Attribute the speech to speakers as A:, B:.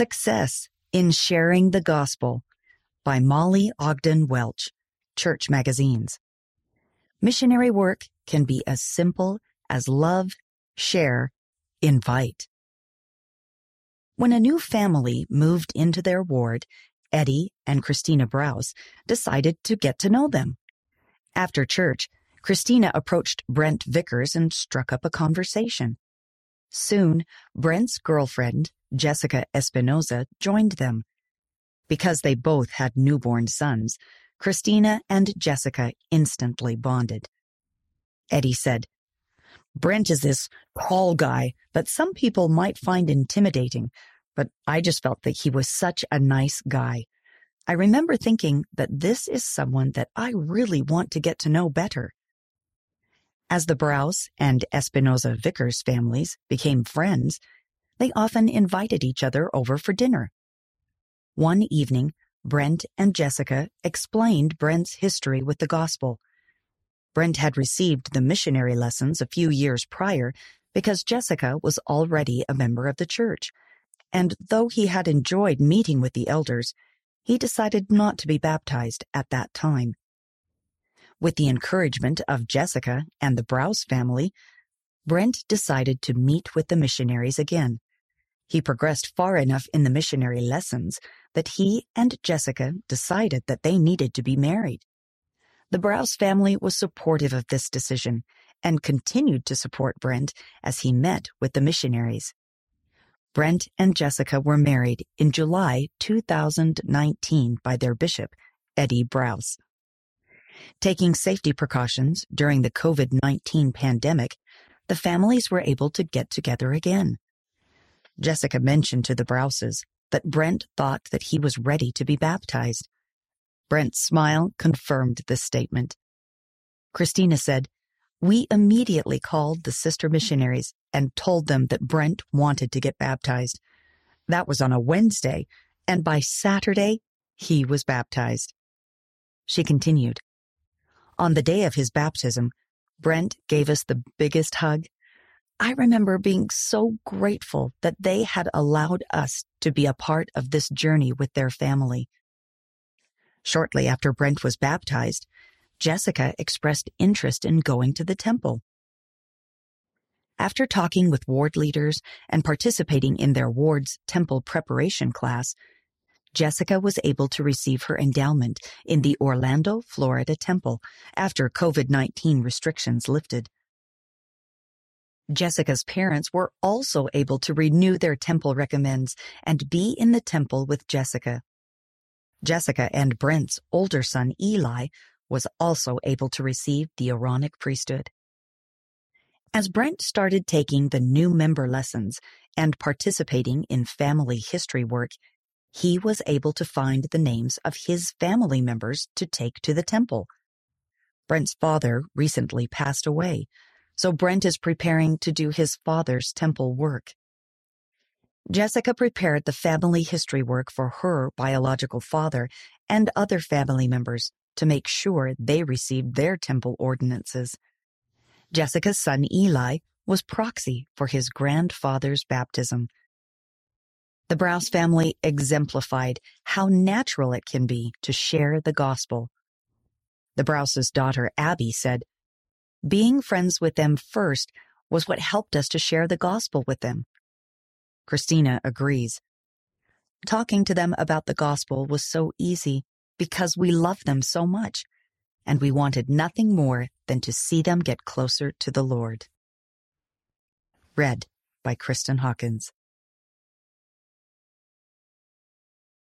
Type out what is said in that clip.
A: Success in Sharing the Gospel by Molly Ogden Welch, Church Magazines. Missionary work can be as simple as love, share, invite. When a new family moved into their ward, Eddie and Christina Browse decided to get to know them. After church, Christina approached Brent Vickers and struck up a conversation. Soon, Brent's girlfriend, Jessica Espinoza, joined them. Because they both had newborn sons, Christina and Jessica instantly bonded. Eddie said, Brent is this tall guy that some people might find intimidating, but I just felt that he was such a nice guy. I remember thinking that this is someone that I really want to get to know better. As the Browse and Espinoza Vickers families became friends, they often invited each other over for dinner. One evening, Brent and Jessica explained Brent's history with the gospel. Brent had received the missionary lessons a few years prior because Jessica was already a member of the church, and though he had enjoyed meeting with the elders, he decided not to be baptized at that time. With the encouragement of Jessica and the Browse family, Brent decided to meet with the missionaries again. He progressed far enough in the missionary lessons that he and Jessica decided that they needed to be married. The Browse family was supportive of this decision and continued to support Brent as he met with the missionaries. Brent and Jessica were married in July 2019 by their bishop, Eddie Browse. Taking safety precautions during the COVID 19 pandemic, the families were able to get together again. Jessica mentioned to the Browses that Brent thought that he was ready to be baptized. Brent's smile confirmed this statement. Christina said, We immediately called the sister missionaries and told them that Brent wanted to get baptized. That was on a Wednesday, and by Saturday, he was baptized. She continued, on the day of his baptism, Brent gave us the biggest hug. I remember being so grateful that they had allowed us to be a part of this journey with their family. Shortly after Brent was baptized, Jessica expressed interest in going to the temple. After talking with ward leaders and participating in their ward's temple preparation class, Jessica was able to receive her endowment in the Orlando, Florida temple after COVID 19 restrictions lifted. Jessica's parents were also able to renew their temple recommends and be in the temple with Jessica. Jessica and Brent's older son, Eli, was also able to receive the Aaronic priesthood. As Brent started taking the new member lessons and participating in family history work, he was able to find the names of his family members to take to the temple. Brent's father recently passed away, so Brent is preparing to do his father's temple work. Jessica prepared the family history work for her biological father and other family members to make sure they received their temple ordinances. Jessica's son Eli was proxy for his grandfather's baptism the Browse family exemplified how natural it can be to share the gospel. The Browse's daughter, Abby, said, Being friends with them first was what helped us to share the gospel with them. Christina agrees. Talking to them about the gospel was so easy because we loved them so much, and we wanted nothing more than to see them get closer to the Lord. Read by Kristen Hawkins.